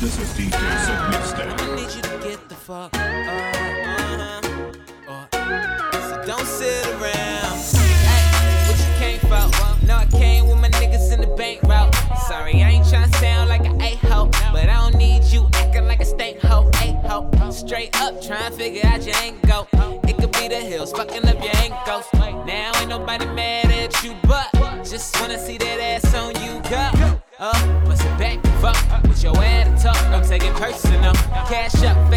This is DJ CeD I need you to get the fuck up. Uh-huh. Uh, so don't sit around. Hey, what you came for? No, I came with my niggas in the bank route. Sorry, I ain't tryna sound like an a-ho, but I don't need you acting like a stank hoe, a-ho. Straight up, tryna figure out your angle. It could be the hills, fucking up your ankles. Now ain't nobody mad at you, but just wanna see that ass on you go. Uh, bust it back, fuck with your attitude. It personal. Cash up,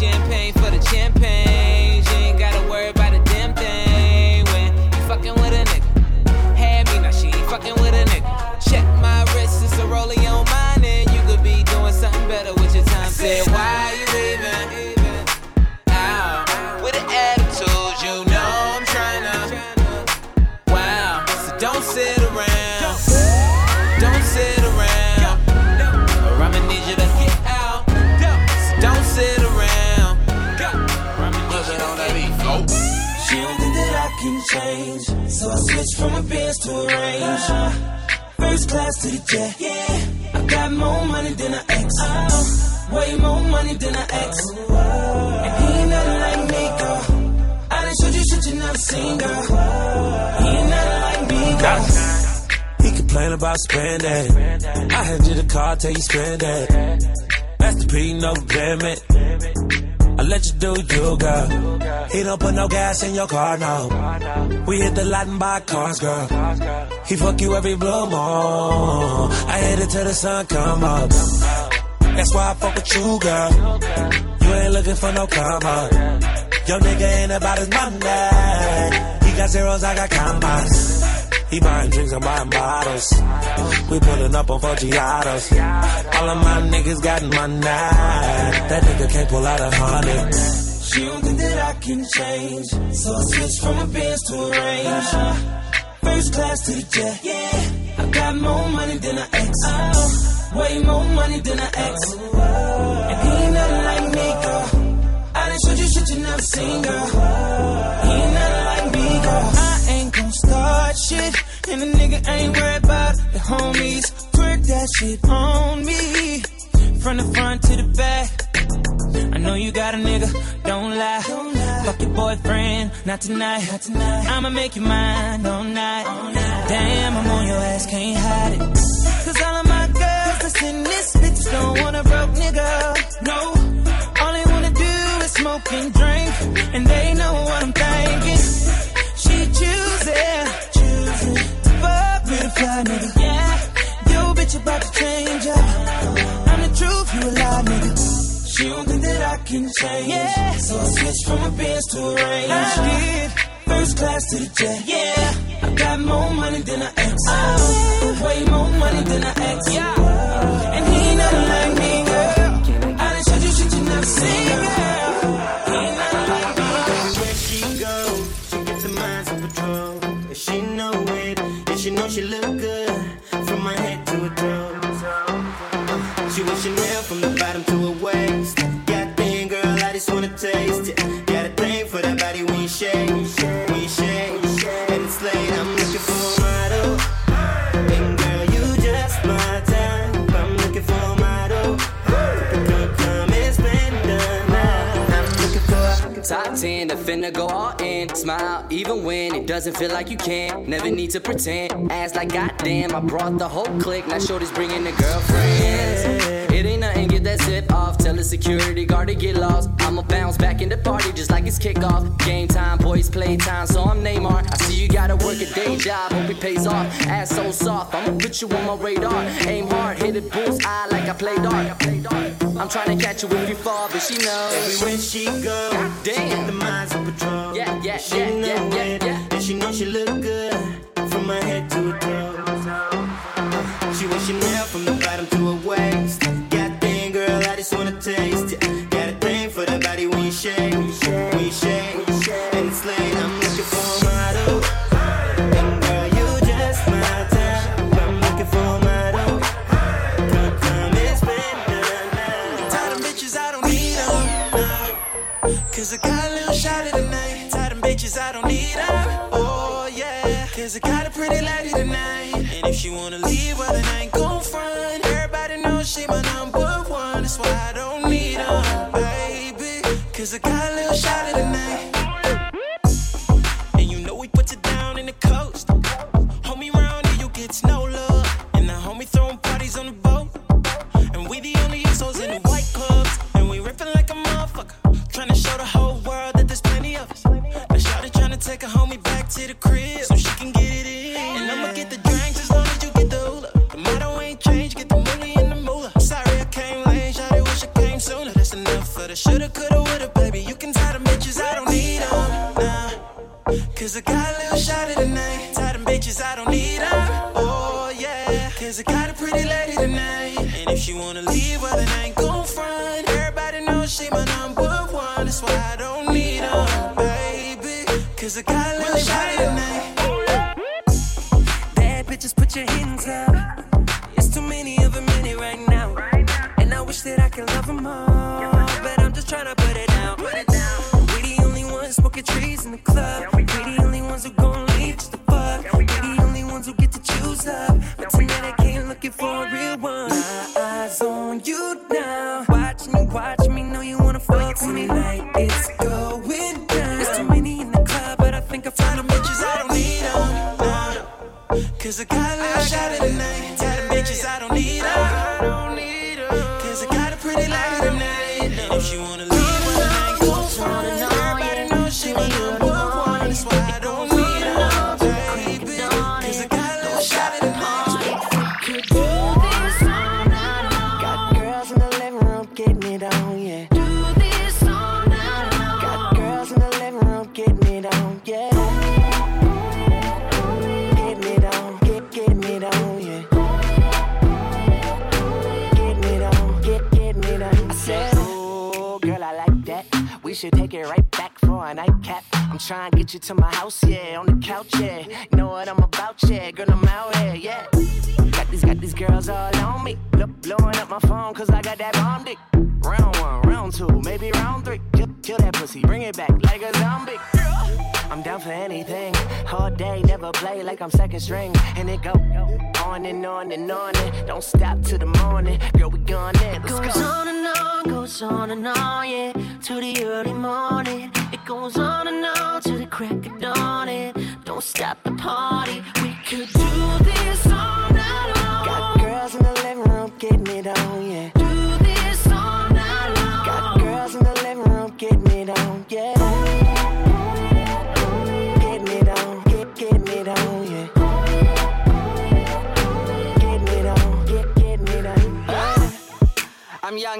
champagne. I change, so I switched from a Benz to a Range. First class to the jet, yeah. I got more money than an ex, way more money than an ex. And he ain't nothing like me, girl. I done showed you shit you never seen, girl. He ain't nothing like me, girl. He complain about spending. I hand you the car, tell you spend it. Master P, no limit. I let you do you, girl. He don't put no gas in your car, no. We hit the lot and buy cars, girl. He fuck you every blue moon. I hit it till the sun come up. That's why I fuck with you, girl. You ain't looking for no up. Your nigga ain't about his money. He got zeros, I got commas. He buying drinks, I'm buying bottles. We pulling up on Foggiatos. All of my niggas got my money. That nigga can't pull out a hundred. She don't think that I can change. So I switched from a Benz to a Range. First class to the jet. Yeah. I got more money than an ex. Way more money than an ex. And he ain't nothing like me, girl. I done showed you shit you never seen, girl. He ain't nothing like me, girl. I ain't gon' start shit. And the nigga ain't worried about the homies. Twerk that shit on me. From the front to the back. I know you got a nigga, don't lie. Don't lie. Fuck your boyfriend, not tonight. not tonight. I'ma make you mine all night. all night. Damn, I'm on your ass, can't hide it. Cause all of change. Yeah. So I switched from a Benz to a Range. I did. First class to the jet. Yeah. I got more money than an ex. Oh. Way more money than an ex. Yeah. And he ain't nothing like me, girl. I done showed you shit you never seen, girl. Finna go all in. Smile, even when it doesn't feel like you can. Never need to pretend. Ass like goddamn, I brought the whole clique. Now shorty's bringing the girlfriends. That zip off. Tell the security guard to get lost. I'ma bounce back in the party just like it's kickoff. Game time, boys, play time, so I'm Neymar. I see you gotta work a day job, hope it pays off. Ass so soft, I'ma put you on my radar. Aim hard, hit it bullseye like I play dart. I'm trying to catch you if you fall, but she knows. Everywhere she goes, God damn. she got the minds on patrol. Yeah, yeah, she yeah, know yeah, yeah, it, yeah. and she know she look good from her head to her toes. Watch me, know you wanna fuck with me like it's going down. There's too many in the club, but I think I found them bitches. I don't need them. Cause I got a shot of. Tell them like I'm second string. And it go on and on and on. And don't stop till the morning. Girl, we gone in. Let's goes go. on and on, goes on and on, yeah, to the early morning. It goes on and on to the crack of dawn. It don't stop the party. We could do this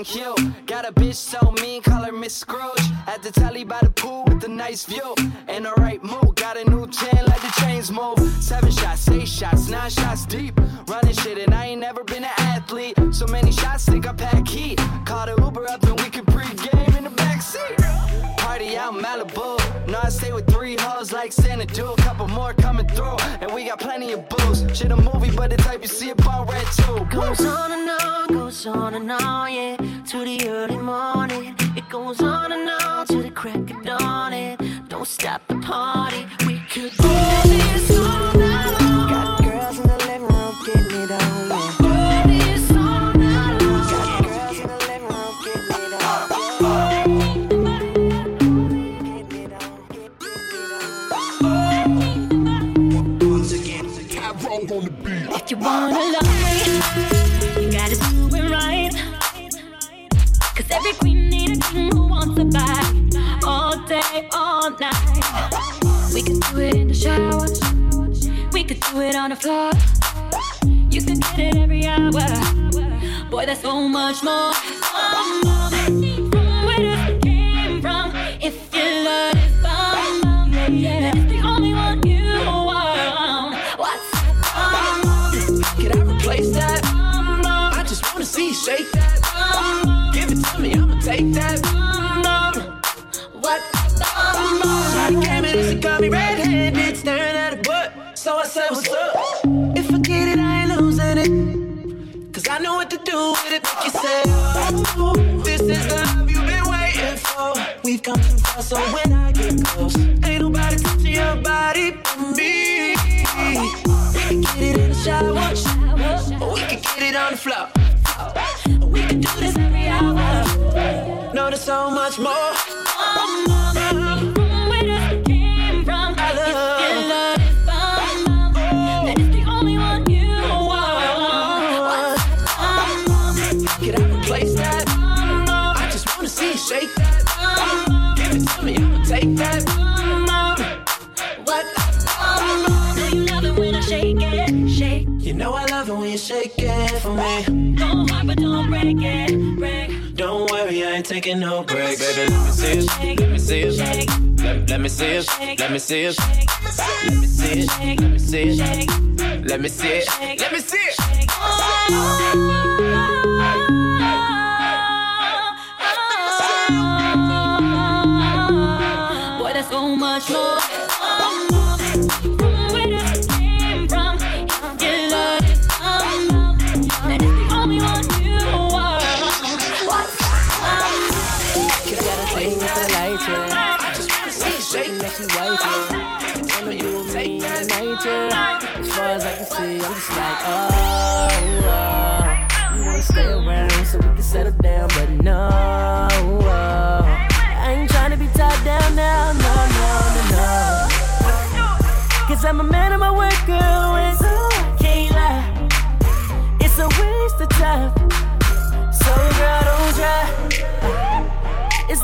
Young got a bitch so mean, call her Miss Scrooge. At the telly by the pool with a nice view. In the right mood, got a new chain, like the chains move. Seven shots, eight shots, nine shots deep. Running shit, and I ain't never been an athlete. So many shots, think I pack heat. Call the Uber up, and we can pre-game in the backseat. Party out Malibu. No, I stay with three hoes like Santa do. A couple more coming through, and we got plenty of booze. Shit, a movie, but the type you see on red too. Goes on and on, goes on and on, yeah, to the early morning. It goes on and on to the crack of dawn. It don't stop the party. We could do this all night long. Got girls in the living room getting it on, yeah. Do this all night Queen need a king who wants body all day, all night. We could do it in the shower, we could do it on the floor. Get it every hour. Boy, there's so much more. Where does it came from? If love the only one you want. What's I replace that? I just wanna see you shake take that. what? Shawty came in she got me red-handed, staring at her butt. So I said, what's up? If I get it, I ain't losing it. Cause I know what to do with it. Make you say, oh, this is the love you've been waiting for. We've come too far, so when I get close, ain't nobody touching your body but me. We can get it in the shower, or we can get it on the floor. We can do this every hour. No, there's so much more. Taking no break, baby. Let me see it. Let me see it. Let, let me see it. Let me see it. Let me see it. Let me see it. Shake. Let me see it. Let me see it. Boy, there's so much more.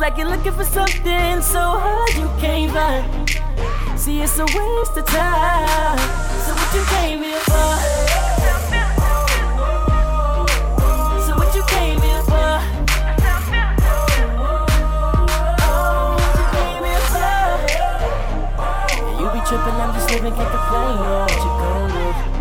Like you're looking for something so hard you can't find. See, it's a waste of time. So what you came here for? So what you came here for? Oh, you you tripping, I'm just living, can't complain. Oh, what you gon' do?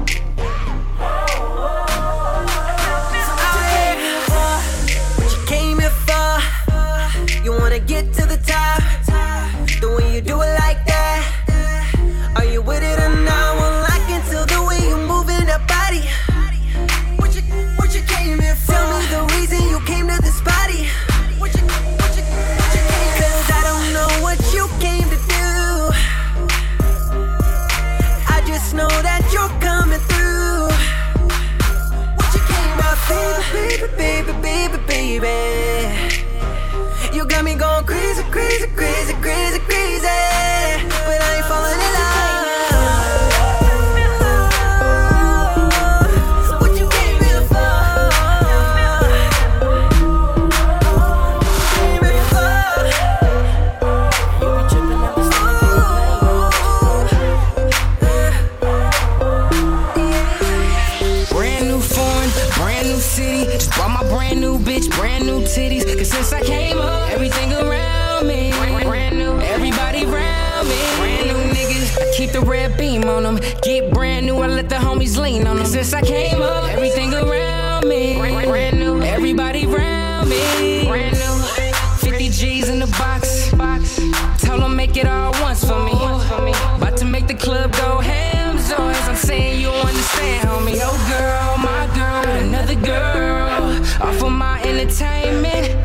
Off of my entertainment.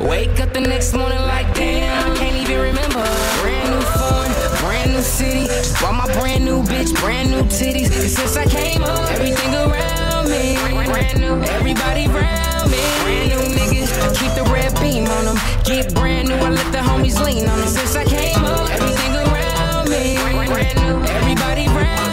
Wake up the next morning like damn, I can't even remember. Brand new phone, brand new city. Bought my brand new bitch, brand new titties. And since I came up, everything around me. Brand new, everybody around me. Brand new niggas, keep the red beam on them. Get brand new, I let the homies lean on them. Since I came up, everything around me. Brand new, everybody around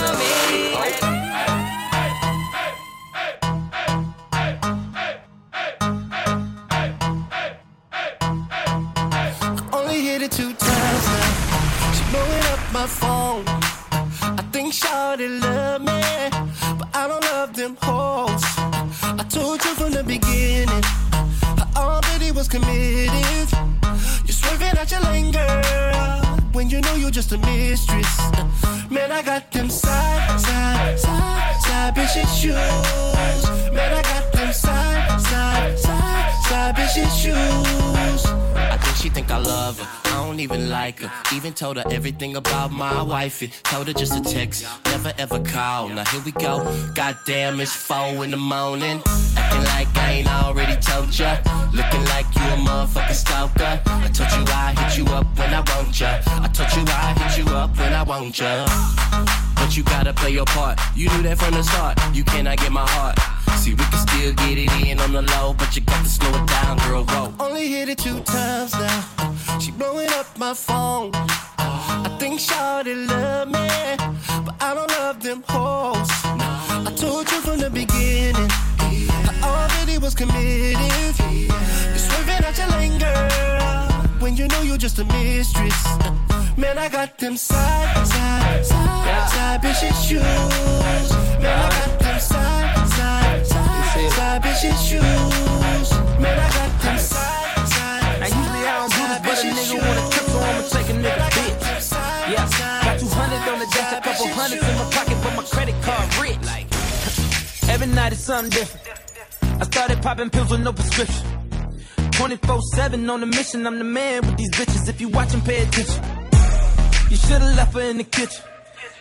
told her everything about my wifey. Told her just to text, never ever call. Now here we go. Goddamn, it's four in the morning. Acting like I ain't already told ya. Looking like you a motherfucking stalker. I told you I hit you up when I want ya. I told you I hit you up when I want ya. But you gotta play your part. You knew that from the start. You cannot get my heart. See, we can still get it in on the low, but you got to slow it down, girl. Whoa. Only hit it two times now. She blowing up my phone. I think Shawty love me, but I don't love them hoes. I told you from the beginning, I already was committed. You're swerving out your lane, girl, when you know you're just a mistress. Man, I got them side, side, side, side bitches shoes. Man, I got them side, side, side, side bitches shoes. Man, I got them side, side. Now usually I don't do this, but a nigga wanna trip, so I'ma take a nigga bitch. Yeah, got 200 on the dash, a couple hundreds in my pocket, but my credit card rich. Like, every night is something different. I started popping pills with no prescription. 24-7 on the mission, I'm the man with these bitches. If you watching, pay attention. You should've left her in the kitchen.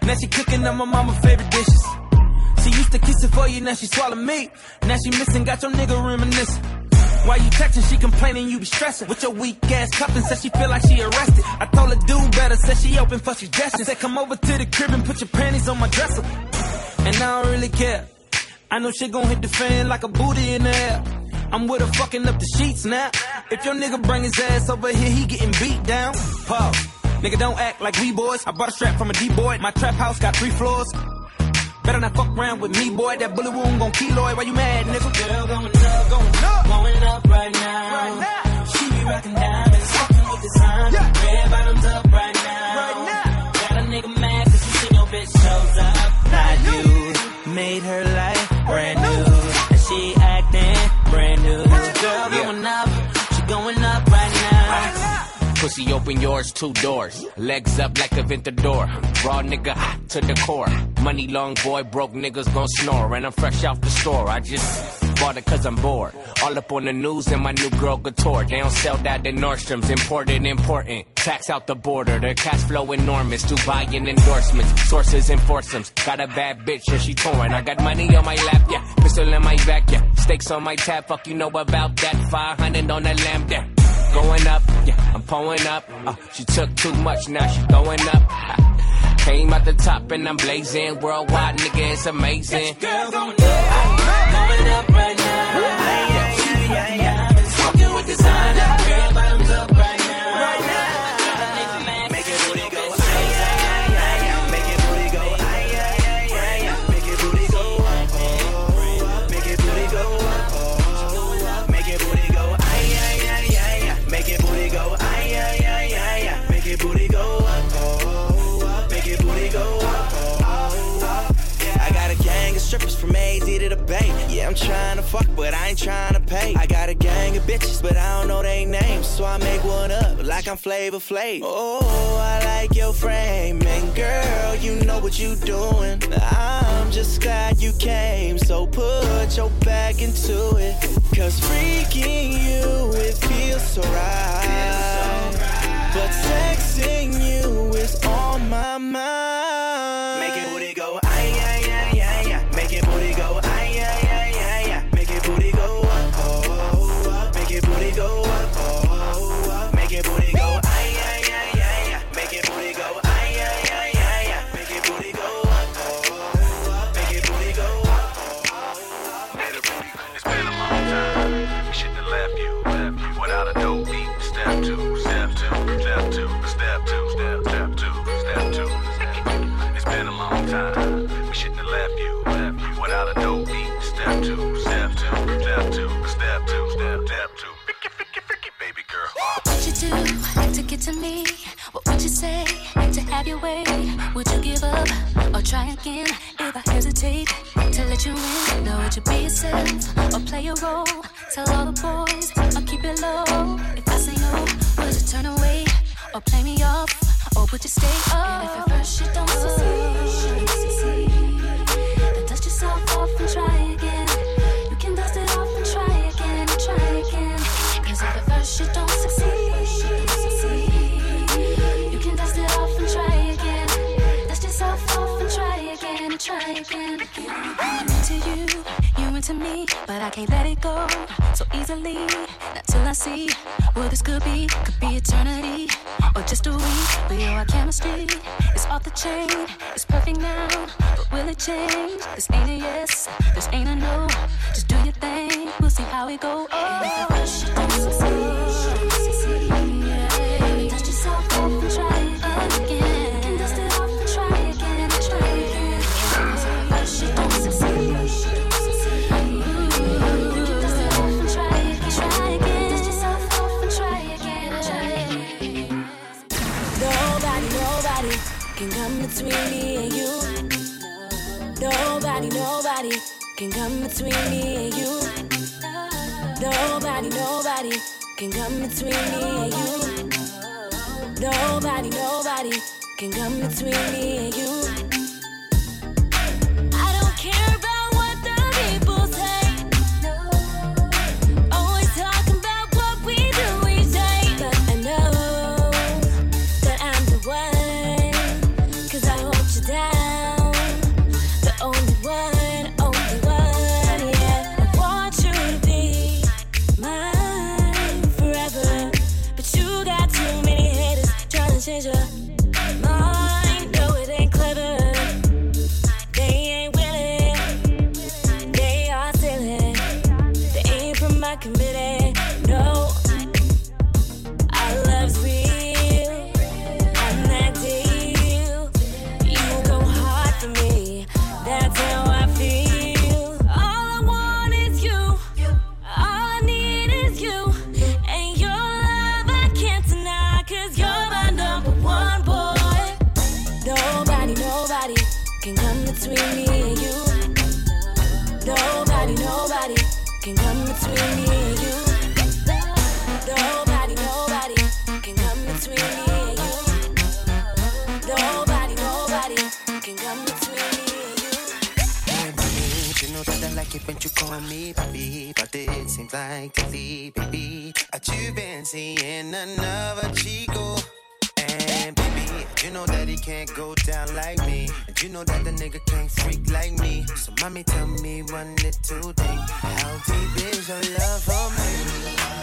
Now she cooking up my mama's favorite dishes. Used to kiss it for you, now she swallow me. Now she missing, got your nigga reminiscing. Why you texting? She complaining you be stressing. With your weak ass cuffing, said she feel like she arrested. I told her do better, said she open for suggestions. Said come over to the crib and put your panties on my dresser. And I don't really care. I know she gon' hit the fan like a booty in the air. I'm with her fucking up the sheets now. If your nigga bring his ass over here, he getting beat down. Pause. Nigga, don't act like we boys. I bought a strap from a D-boy. My trap house got three floors. Better not fuck around with me, boy. That bullet wound gon' keloid. Why you mad, nigga? Girl, going up, going up, going up right now. Right now. She be rockin' diamonds, fucking with design. Yeah. Red bottoms up right now. Right now. Got a nigga mad 'cause he seen your bitch shows up. Not you made her life Pussy open yours, two doors. Legs up like a Ventador. Raw nigga hot to the core. Money long boy, broke niggas gon' snore. And I'm fresh off the store. I just bought it cause I'm bored. All up on the news and my new girl couture. They don't sell that in Nordstrom's. Imported, important. Tax out the border. Their cash flow enormous. Dubai and endorsements. Sources and foursomes. Got a bad bitch and she torn. I got money on my lap, yeah. Pistol in my back, yeah. Stakes on my tab, fuck you know about that. 500 on the lamb, yeah. Going up, yeah, I'm pulling up. Uh, she took too much, now she going up. Came at the top and I'm blazing. Worldwide, nigga, it's amazing. Girl, going up, going up trying to fuck, but I ain't trying to pay. I got a gang of bitches, but I don't know they names. So I make one up like I'm Flavor Flav. Oh, I like your frame. And girl, you know what you doing. I'm just glad you came. So put your back into it. Cause freaking you, it feels so right. But texting you is on my mind. Chain. It's perfect now, but will it change? This ain't Nobody, can come between me and you. Nobody, nobody can come between me and you. Nobody, nobody can come between me and you. Like lately, baby, that you've been seeing another chico. And baby, you know that he can't go down like me, and you know that the nigga can't freak like me. So mommy, tell me one little thing: How deep is your love for me?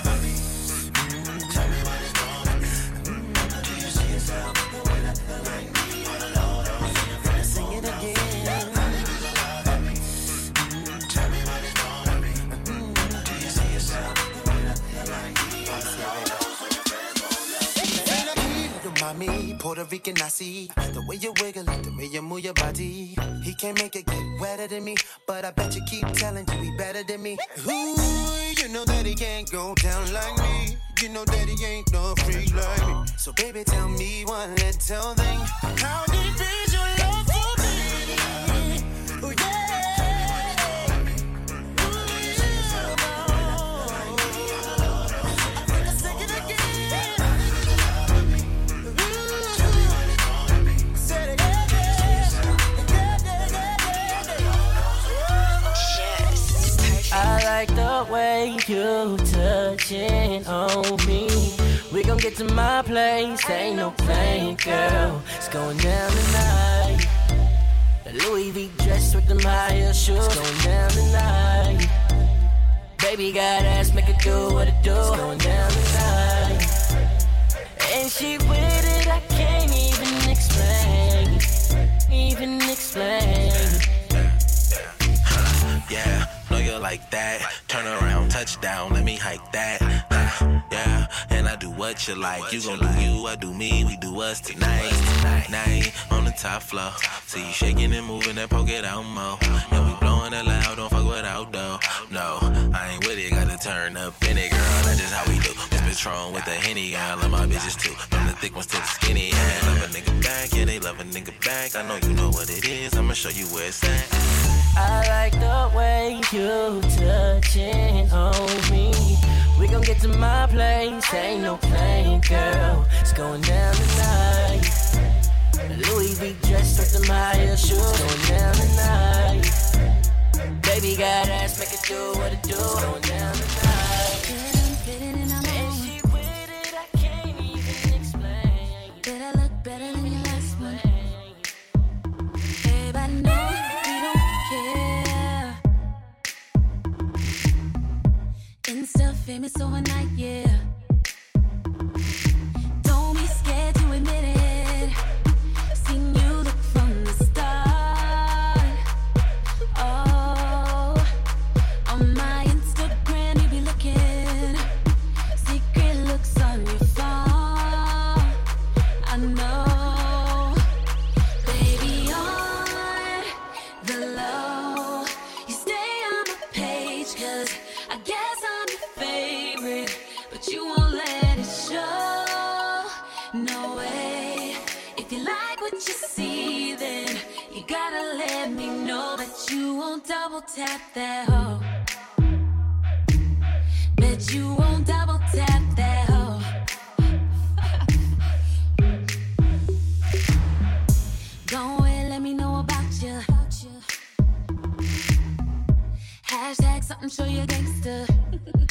Puerto Rican, I see the way you wiggle it, the way you move your body. He can't make it get wetter than me, but I bet you keep telling you he better than me. Ooh, you know that he can't go down like me. You know that he ain't no freak like me. So baby, tell me one little thing. How like the way you touching on me. We gon' get to my place, ain't no playing, girl. It's going down tonight. The Louis V dress with them high heel shoes. It's going down tonight. Baby got ass, make it do what it do. It's going down tonight. And she with it, I can't even explain. Even explain. Like that. Turn around, touchdown, let me hike that. Yeah, and I do what you like. You gon' do you, I do me, we do us tonight. Night on the top floor. See you shaking and moving and poke it out more. Yeah, we blowing it loud, don't fuck without though. No, I ain't with it, gotta turn up in it, girl. That's just how we do. This Patron with the Henny, I love my bitches too. From the thick ones to the skinny, yeah. Love a nigga back, yeah, they love a nigga back. I know you know what it is, I'ma show you where it's at. I like the way you touching on me. We gon' get to my place, ain't no playing, girl. It's going down tonight. Louis V dressed with the Maya shoes, going down tonight. Baby got ass, make it do what it do, going down tonight. Famous overnight, yeah. Double tap that hoe. Bet you won't double tap that hoe. Go ahead, let me know about you. Hashtag something, show you gangster.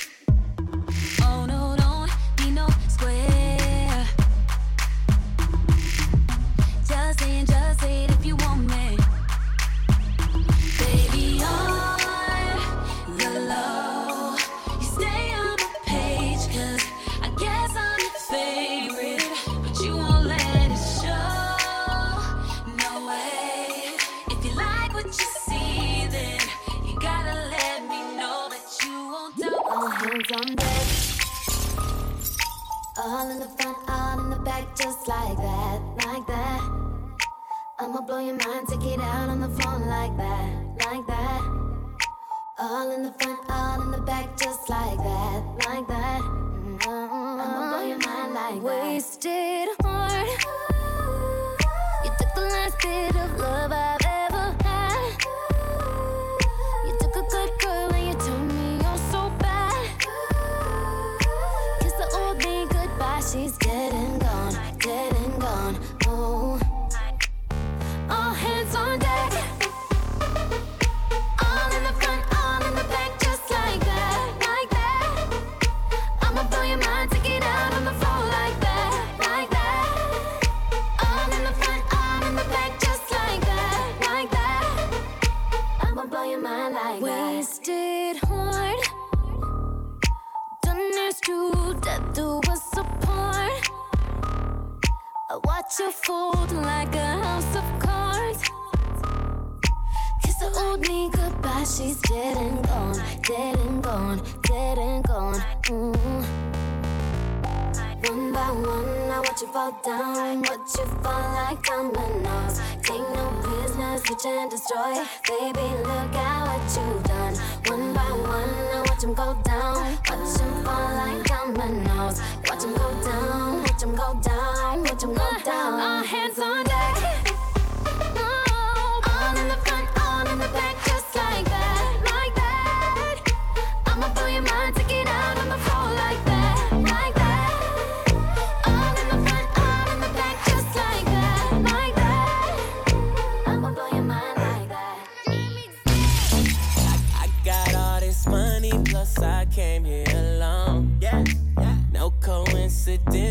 watch you fall down, watch you fall like dominoes. Take no prisoners, switch and destroy. Baby, look at what you've done. One by one, I watch them go down, watch them fall like dominoes. Watch them go down, watch them go uh-huh, down, watch them go down. All hands on deck.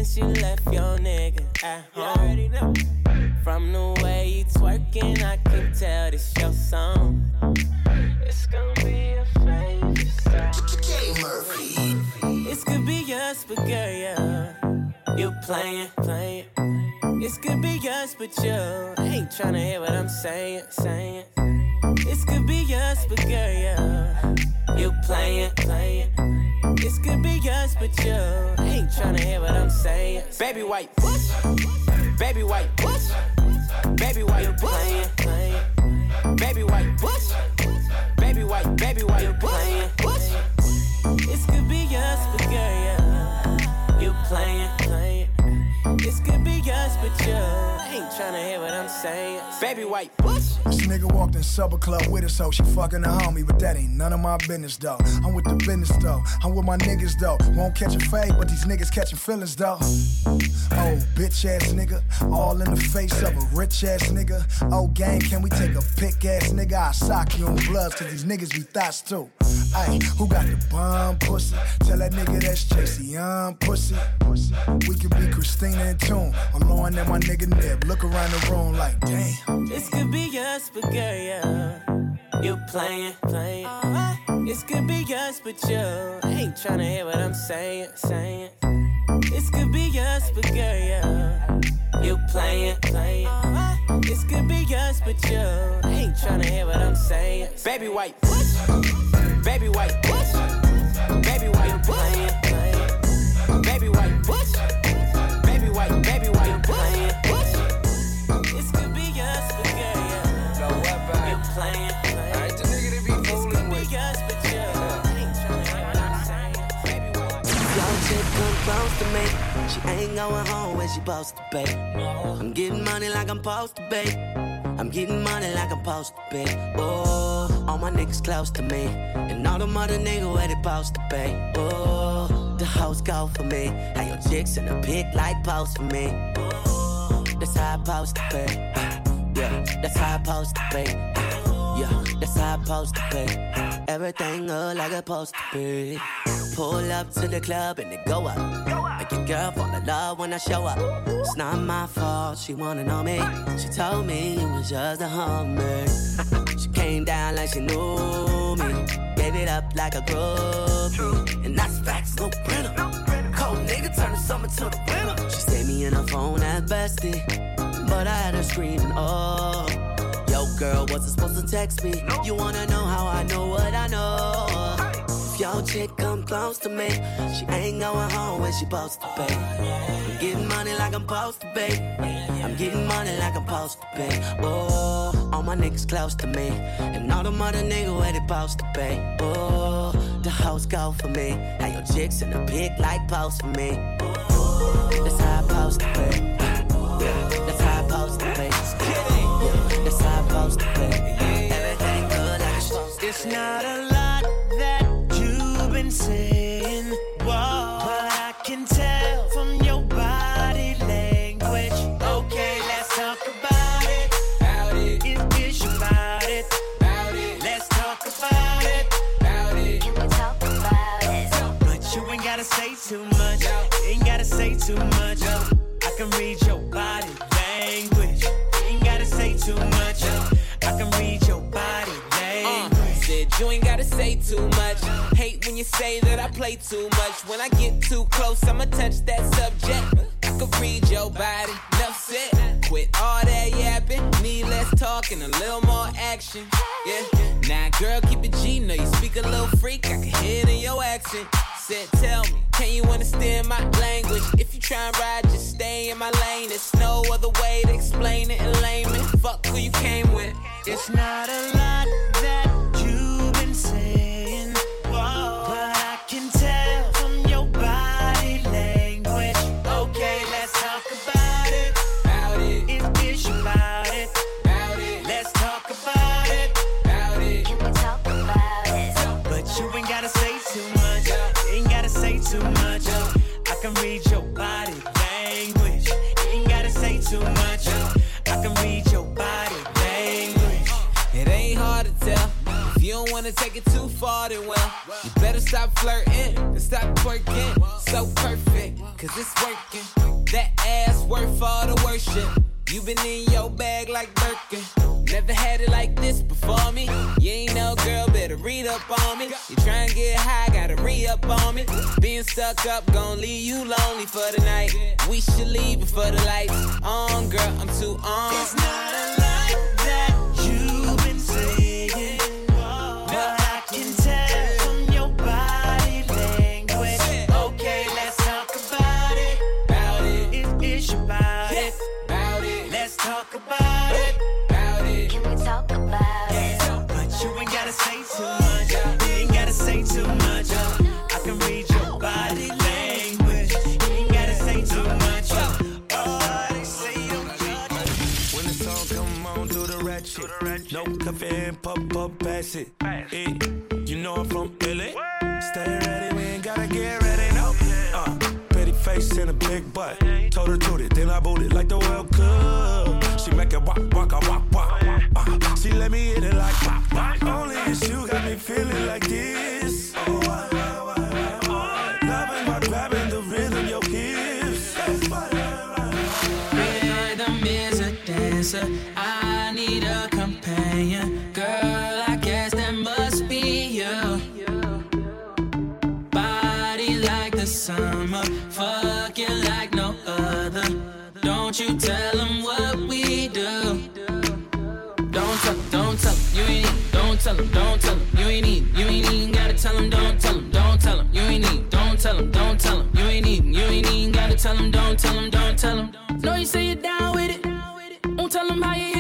Coincidence, you left your nigga at home. From the way you twerking, I can tell this your song. It's gonna be a favorite song. Murphy. This could be us, but girl, yeah. You playing, playing. This could be us, but you ain't tryna hear what I'm saying, saying. This could be us, but girl, yeah. You playing, playing. This could be us, but you ain't tryna hear what I'm saying. Baby white push, baby white push, baby white playing, playing. Baby white push, baby white, baby white playing push. This could be us, but girl, yeah. You playing, playing. This could us, but you ain't hear what I'm saying. Baby white push. nigga walked in Supper Club with us, so she fucking a homie, but that ain't none of my business though. I'm with the business though. I'm with my niggas though. Won't catch a fade, but these niggas catching feelings though. Oh, bitch ass nigga, all in the face of a rich ass nigga. Oh, gang, can we take a pick ass nigga? I sock you on bloods, cause these niggas be thoughts too. Ay, who got the bomb pussy? Tell that nigga that's JC, I'm pussy. We could be Christina and Tune, or Lauren and my nigga Nib. Look around the room like, damn. This could be us, but girl, yeah. You playing, playing. Uh-huh. This could be us, but you ain't tryna hear what I'm saying, saying. This could be us, but girl, yeah. You playing, playing. Uh-huh. This could be us, but you ain't tryna hear what I'm saying. Baby white, push. Baby white, push. Baby white, playing, playing. Baby white, push. Baby white, baby white, playing. This could be us, but girl, yeah. Go up, You playing, playing. Alright, the nigga that be fooling with. This could be us, but you ain't tryna hear what I'm saying. Baby white. Young chick come close to me. She ain't going home when she supposed to be. I'm getting money like I'm supposed to be. I'm getting money like I'm supposed to be. Oh, all my niggas close to me. And all the mother niggas where they supposed to be. Oh, the hoes go for me. How your chicks in the pic like post for me. Oh, that's how I supposed to be. Yeah, that's how I supposed to be. Yeah, that's how I supposed to be. Everything look like it's supposed to be. Pull up to the club and they go up. Make your girl fall in love when I show up. It's not my fault, she wanna know me. She told me it was just a hummer. came down like she knew me. Gave it up like a groupie. And that's facts, no printer. Cold nigga turn the summer to the winter. She saved me in her phone at bestie. But I had her screaming, oh. Yo, girl, wasn't supposed to text me. You wanna know how I know what I know? If your chick come close to me, she ain't going home when she supposed to be. Getting money like I'm supposed to be. I'm getting money like I'm supposed to be. Oh, all my niggas close to me, and all the mother niggas where they supposed to be. Oh, the hoes go for me. How your chicks in the pic like post for me. That's how I supposed to. Yeah, that's how I supposed to be. That's how I supposed to. Everything good like it's supposed to It's not a lot that you've been saying, can read your body language. Ain't gotta say too much. I can read your body language. Uh, said you ain't gotta say too much. Hate when you say that I play too much. When I get too close, I'ma touch that subject. I could read your body, enough said. Quit all that yapping, need less talking, a little more action. Yeah, now girl, keep it G, know you speak a little freak, I can hear it in your accent. Said, tell me, can you understand my language? If you try and ride, just stay in my lane. There's no other way to explain it. Fuck who you came with. It's not a lot that you've been saying, take it too far, then well, you better stop flirting and stop twerking. So perfect, cause it's working. That ass worth all the worship. You been in your bag like Birkin. Never had it like this before me. You ain't no girl, better read up on me. You try and get high, gotta re up on me. Being stuck up, gon' leave you lonely for the night. We should leave before the lights on, girl. I'm too on. It's not a lot pass it. Eh, you know I'm from LA. Stay ready, we ain't gotta get ready, no. Uh, pretty face and a big butt. Told her to it, then I booted like the World Cup. She make it walk, walk, walk, walk. Uh, she let me hit it like pop, pop. Only if you got me feeling like this. Oh, why, why? Loving by grabbing the rhythm, your hips. Rhythm is a dancer. I need a companion. Girl, tell 'em, don't tell 'em, you ain't need. You ain't even gotta tell 'em, don't tell 'em, don't tell 'em, you ain't need. Don't tell 'em, don't tell 'em, you ain't need. You ain't even gotta tell 'em, don't tell 'em, don't tell 'em. Know you say you're down with it. Won't tell 'em how you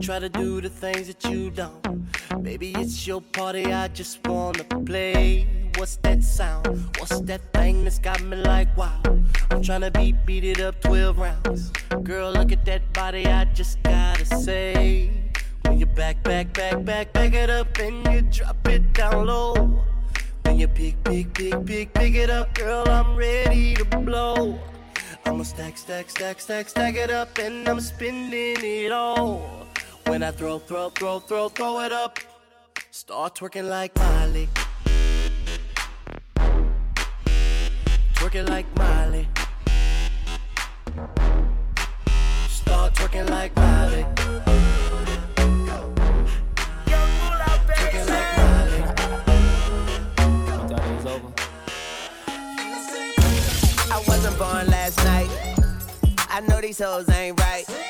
try to do the things that you don't. Baby, it's your party. I just wanna play. What's that sound? What's that thing that's got me like wow? I'm tryna beat, beat it up 12 rounds. Girl, look at that body. I just gotta say. When you back, back, back, back, back it up and you drop it down low. When you pick, pick, pick, pick, pick it up, girl, I'm ready to blow. I'ma stack, stack, stack, stack, stack it up, and I'm spending it all. When I throw, throw, throw, throw, throw it up, start twerking like Miley. Twerking like Miley. Start twerking like Miley. I wasn't born last night. I know these hoes ain't right.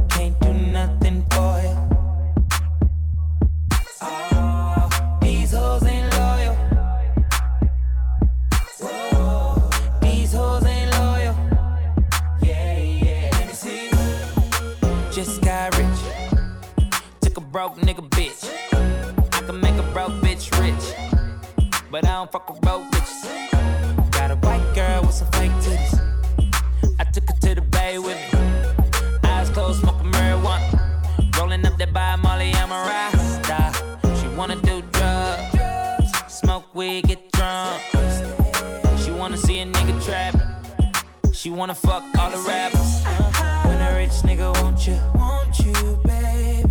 Oh, these hoes ain't loyal. Whoa, these hoes ain't loyal. Yeah, yeah, let me see. Just got rich. Took a broke nigga bitch. I can make a broke bitch rich. But I don't fuck with broke bitches. Got a white girl with some fake titties. I took her to the bay with me. Eyes closed, smoking marijuana. Rolling up that by Molly, I'm a rasta. Wanna do drugs, smoke weed, get drunk. She wanna see a nigga trap. She wanna fuck all the rappers. When a rich nigga want you, want you, baby.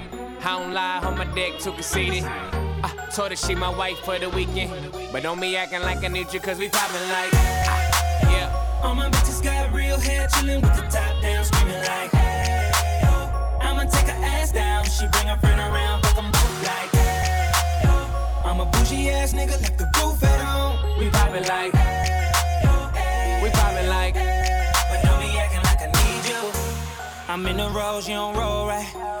I don't lie, on my dick too conceited. I told her she my wife for the weekend. But don't be acting like I need you, cause we poppin' like. ah, yeah. All my bitches got real hair, chillin' with the top down, screaming like, hey, oh. I'ma take her ass down. She bring her friend around, fuck 'em both like, hey, oh. I'm a bougie ass nigga, left the roof at home. We poppin' like. We poppin' like. But don't be acting like I need you. I'm in the rose, you don't roll right.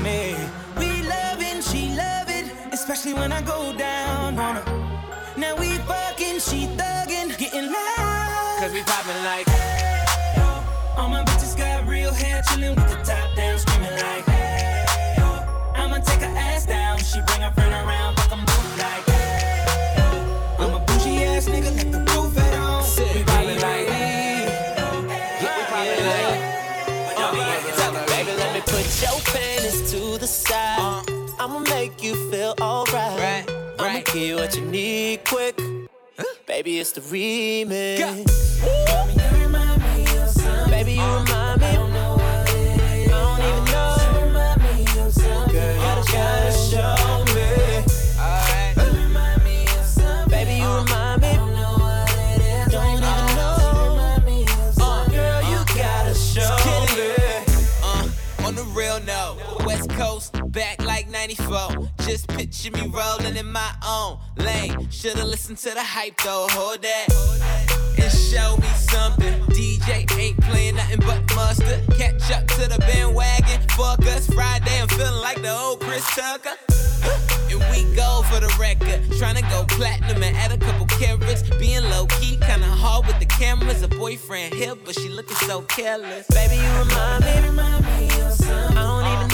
me. Especially when I go down on her. Now we fucking, she thuggin', getting loud. Cause we poppin' like. Make you feel alright. Right, I'ma give you what you need quick. Baby, it's the remix. Baby, you remind me. I don't even Just picture me rolling in my own lane. Should've listened to the hype though, hold that. And show me something. DJ ain't playing nothing but mustard. Catch up to the bandwagon. Fuck us Friday, I'm feeling like the old Chris Tucker. And we go for the record. Tryna go platinum and add a couple carats. Being low key, kinda hard with the cameras. A boyfriend here, but she looking so careless. Baby, you remind me. I don't even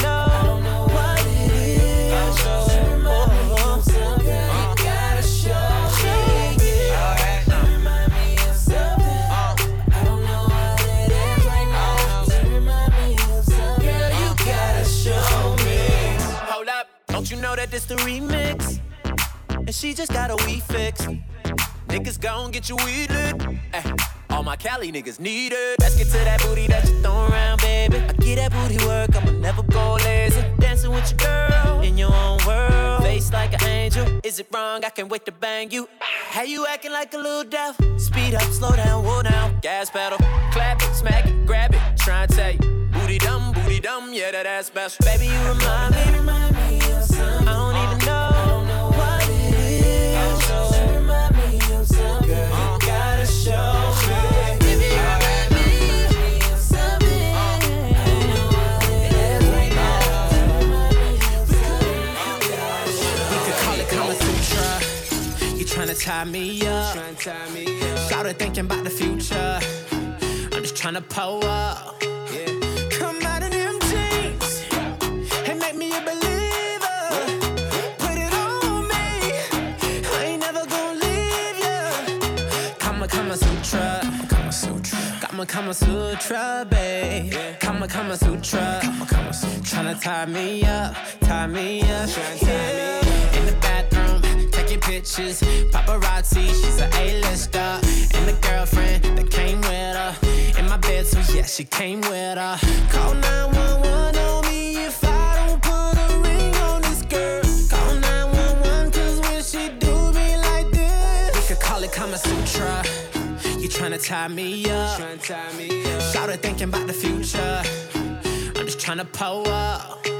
Girl, you gotta show me. Hold up, don't you know that this the remix? And she just got a wee fix. Niggas gon' get you weed lit. All my Cali niggas need it. Let's get to that booty that you throwin' around, baby. I get that booty work, I'ma never go lazy. Dancing with your girl in your own world. Face like an angel. Is it wrong? I can't wait to bang you. How you acting like a little devil? Speed up, slow down, whoa down. Gas pedal, clap it, smack it, grab it. Try and tell you. Booty dumb, booty dumb, yeah, that ass special. Baby, you remind me. I tie me up. Started thinking about the future. I'm just tryna pull up. Come out of them jeans and make me a believer. Put it on me. I ain't never gonna leave ya. Kama Kama Sutra. Kama Sutra. Kama Kama Sutra, babe. Kama Kama Sutra. Kama Kama Sutra. Tryna tie me up, tie me up. Yeah pictures. Paparazzi, she's an A-lister. And the girlfriend that came with her. In my bed, so yeah, she came with her. Call 911 on me if I don't put a ring on this girl. Call 911, cause when she do me like this, we could call it Kama Sutra. You tryna tie me up. Shouted thinking about the future. I'm just tryna pull up.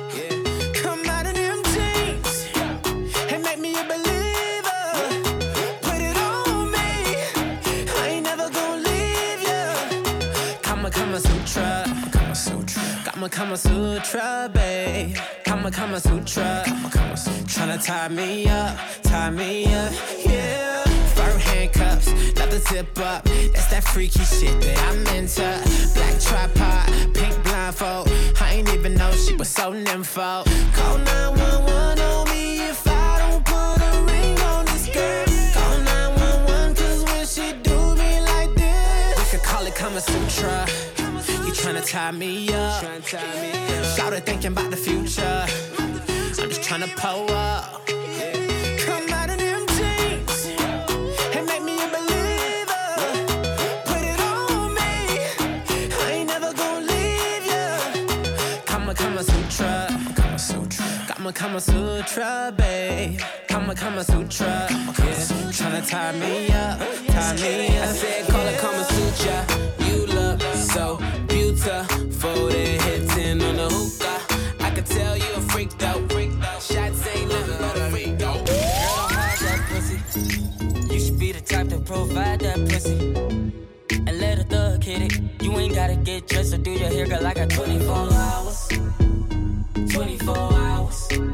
Kama Kama Sutra, babe. Kama Kama Sutra. Kama Kama Sutra. Tryna tie me up, tie me up, yeah. Fur handcuffs, love the zip up. That's that freaky shit that I'm into. Black tripod, pink blindfold. I ain't even know she was so nympho. Call 911 tie me up. Started thinking about the future. I'm just tryna pull up. Come out in them and make me a believer. Put it on me. I ain't never gonna leave you. Kama Kama Sutra. Kama Sutra. Kama Kama Sutra, babe. Kama Kama Sutra. Yeah. Tryna tie me up, tie me up. I said, call it Kama Sutra. You look so beautiful. Then hit 10 on the hookah. I could tell you a freak though. Shots ain't nothing but a freak though. Girl, hide that pussy. You should be the type to provide that pussy. And let a thug hit it. You ain't gotta get dressed or do your hair, girl. I got 24 hours. 24 hours.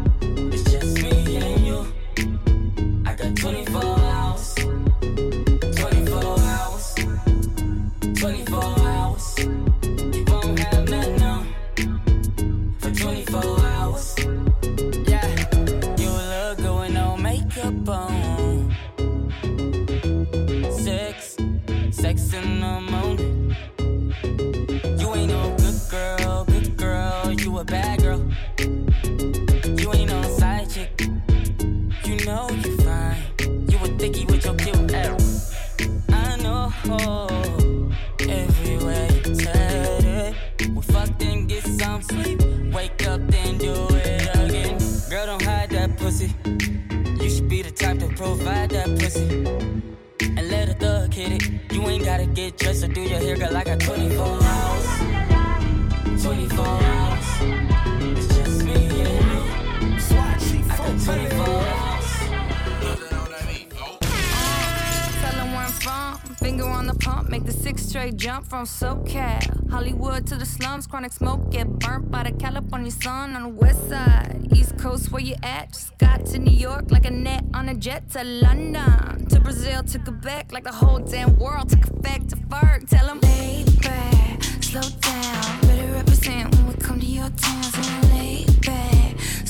And let a thug hit it. You ain't gotta get dressed or do your hair, girl. I got 24 hours. 24 hours. Finger on the pump, make the six straight jump from SoCal. Hollywood to the slums, chronic smoke, get burnt by the California sun on the west side. East Coast, where you at? Just got to New York like a net on a jet to London. To Brazil, to Quebec, like the whole damn world took effect to Ferg. Tell 'em lay back, slow down. Better represent when we come to your town. So lay back,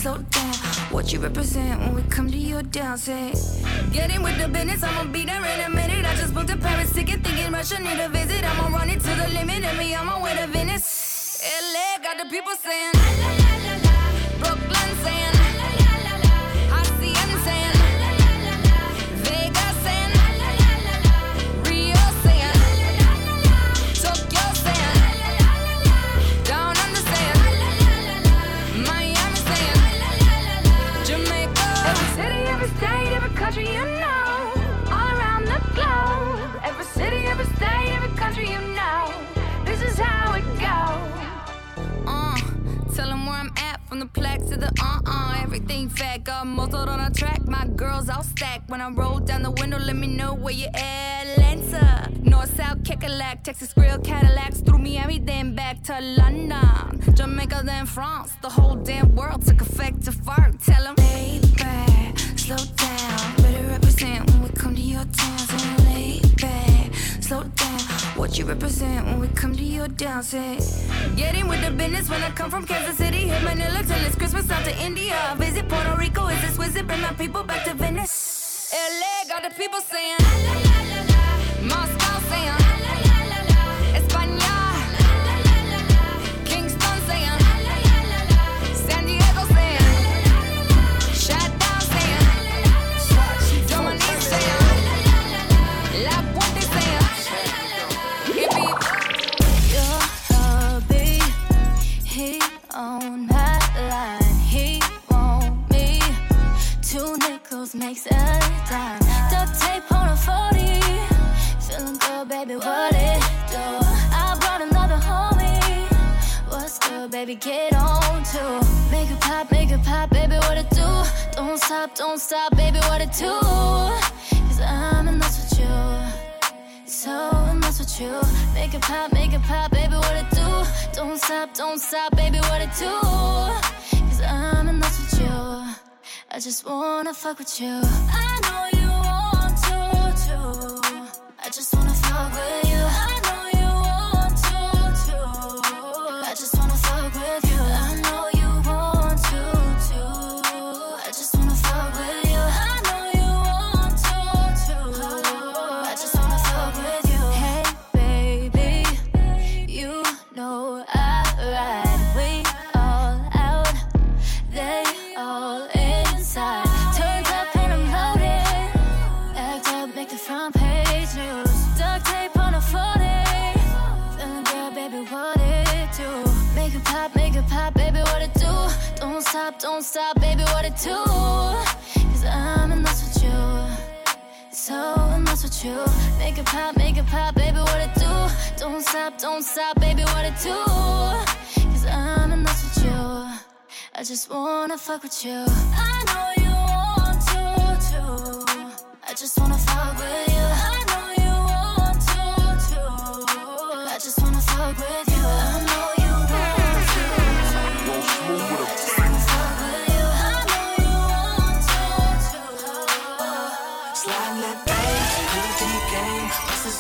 slow down. What you represent when we come to your? Say, get in with the business, I'ma be there in a minute. I just booked a Paris ticket, thinking Russia need a visit. I'ma run it to the limit, and me I'm on my way to Venice. LA got the people saying, from the plaque to the uh uh. Everything fat, got muzzled on a track. My girls all stacked. When I roll down the window, let me know where you at. Atlanta, North, South, Kekalak, Texas Grill, Cadillacs, through Miami, then back to London. Jamaica, then France. The whole damn world took effect to fart. Tell 'em, lay back, slow down. Better represent when we come to your town. So lay back, slow down. What you represent when we come to your? Say, get in with the business when I come from Kansas City. Hit Manila till it's Christmas out to India. Visit Puerto Rico, is this visit? Bring my people back to Venice. LA got the people saying, makes a dime. Duct tape on a 40. Feeling good, baby, what it do? I brought another homie. What's good, baby? Get on to make it pop, make it pop, baby. What it do? Don't stop, don't stop, baby. What it do? Cause I'm in love with you. So in love with you. Make it pop, make it pop, baby. What it do? Don't stop, don't stop, baby. What it do? Cause I'm in love with you. I just wanna fuck with you. I know you want to, too. I just wanna fuck with you. Pop, make it pop, baby, what it do? Don't stop, don't stop, baby, what it do? Cause I'm in love with you. So in love with you. Make it pop, make it pop, baby, what it do? Don't stop, don't stop, baby, what it do? Cause I'm in love with you. I just wanna fuck with you. I know you want to, too. I just wanna fuck with you. I know you want to, too. I just wanna fuck with you.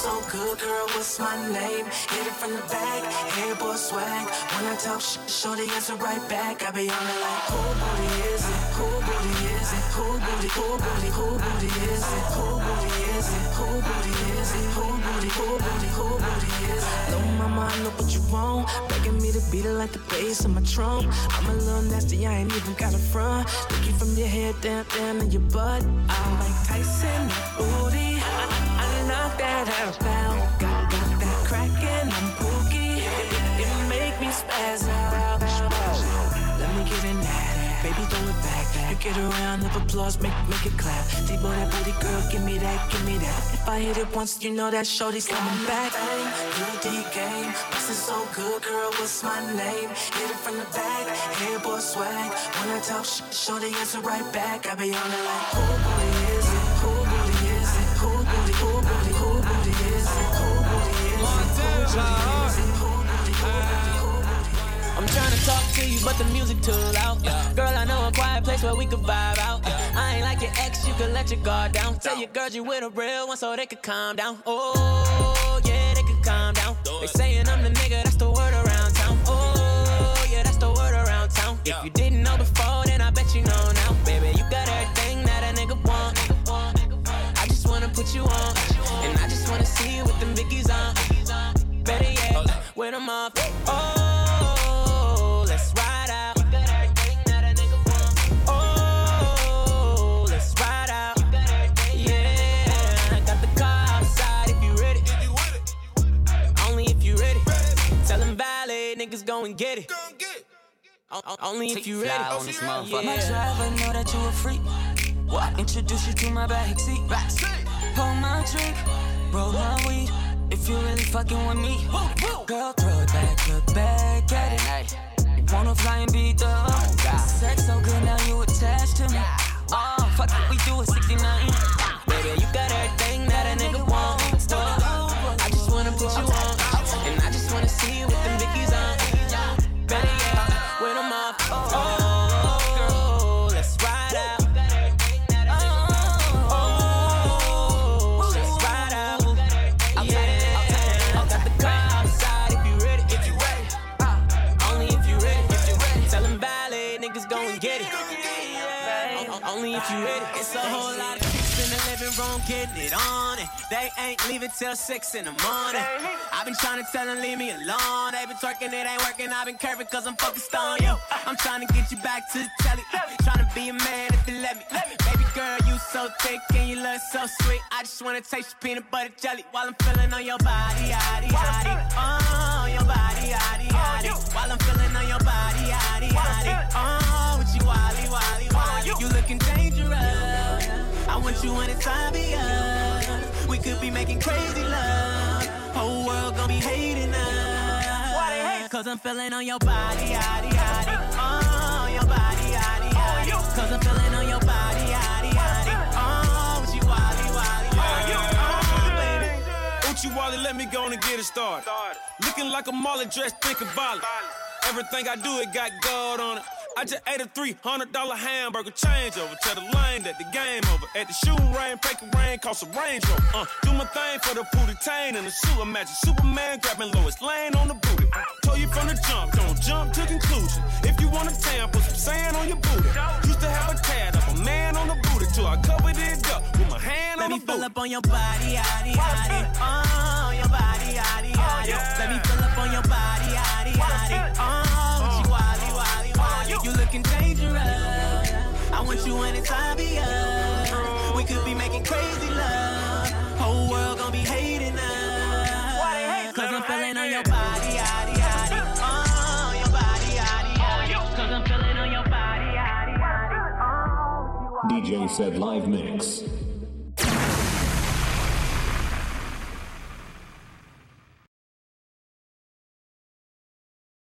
So good, girl, what's my name? Hit it from the back, hair boy swag. When I talk shit, shorty answer right back. I be on it like, who booty is it? Who booty is it? Who booty, who booty, who booty is it? Who booty is it? Who booty is it? Who booty, who booty, who booty is it? Little mama, I know what you want. Begging me to beat it like the bass on my trunk. I'm a little nasty, I ain't even got a front. Look you from your head down, down to your butt. I'm like Tyson, booty. Knock that out down. Got, that crackin', I'm pookie. It, it, make me spaz out. Let me get in that, baby, throw it back. You get around, have applause, make make it clap. T-boy, that booty girl, give me that, give me that. If I hit it once, you know that shorty's coming back. Bang, good D game, bustin' so good, girl, what's my name? Hit it from the back, hair boy swag. When I talk shit, shorty answer right back. I be on it like, oh, who booty is it? I'm trying to talk to you, but the music too loud. Girl, I know a quiet place where we could vibe out. I ain't like your ex, you could let your guard down. Tell your girls you with a real one so they could calm down. Oh, yeah, they could calm down. They saying I'm the nigga, that's the word around town. Oh, yeah, that's the word around town. If you didn't know before, then I bet you know now. Baby, you got everything that a nigga want. I just wanna put you on. And I just wanna see you with them biggies yet, with them off. Oh, let's ride out. Oh, let's ride out. Yeah, I got the car outside if you ready. Only if you ready. Tell them valet niggas go and get it. O- o- Only if you ready. Fly on this motherfucker. My driver know that you a freak. What? Introduce you to my backseat. Pour my drink, roll my weed. If you really fucking with me, girl, throw it back, look back at it. You wanna fly and beat the Sex so good now you attached to me. Oh, fuck it, we do it 69. Baby, you got everything getting it on, and they ain't leaving till six in the morning. I've been trying to tell them leave me alone. They been twerking, it ain't working. I've been curving cause I'm focused on you. I'm trying to get you back to the telly. Trying to be a man if you let me. You so thick and you look so sweet. I just wanna taste your peanut butter jelly while I'm feeling on your body, yaddy, yaddy. Oh, your body, yaddy, yaddy. While I'm feeling on your body, yaddy, yaddy. Oh, with you, wally, wally, wally. You looking dangerous. I want you when it's obvious. We could be making crazy love. Whole world gonna be hating us. Cause I'm feeling on your body, yaddy, yaddy. Oh, your body, yaddy, yaddy. Cause I'm feeling on your body, Uchi Wally, let me go on and get it started. Looking like a molly dressed, thinking violent. Everything I do, it got gold on it. I just ate a $300 hamburger changeover. Tell the lane that the game over. At the shooting range, break a rain, cost a Range Rover. Uh, do my thing for the booty tain and the sewer magic. Superman grabbing Lois Lane on the booty. Told you from the jump, don't jump to conclusion. If you want a tan, put some sand on your booty. Used to have a tad of a man on the booty till I covered it up with my hand Let on me fill up on your body, yaddy, yaddy. Oh, your body, yaddy, yaddy. Let me fill up on your body, yaddy, yaddy. Oh, with you, wally, wally, wally. You looking dangerous. I want you anytime be us. We could be making crazy love. Whole world gonna be hating us. Cause I'm feeling on your body, DJ CeD live mix.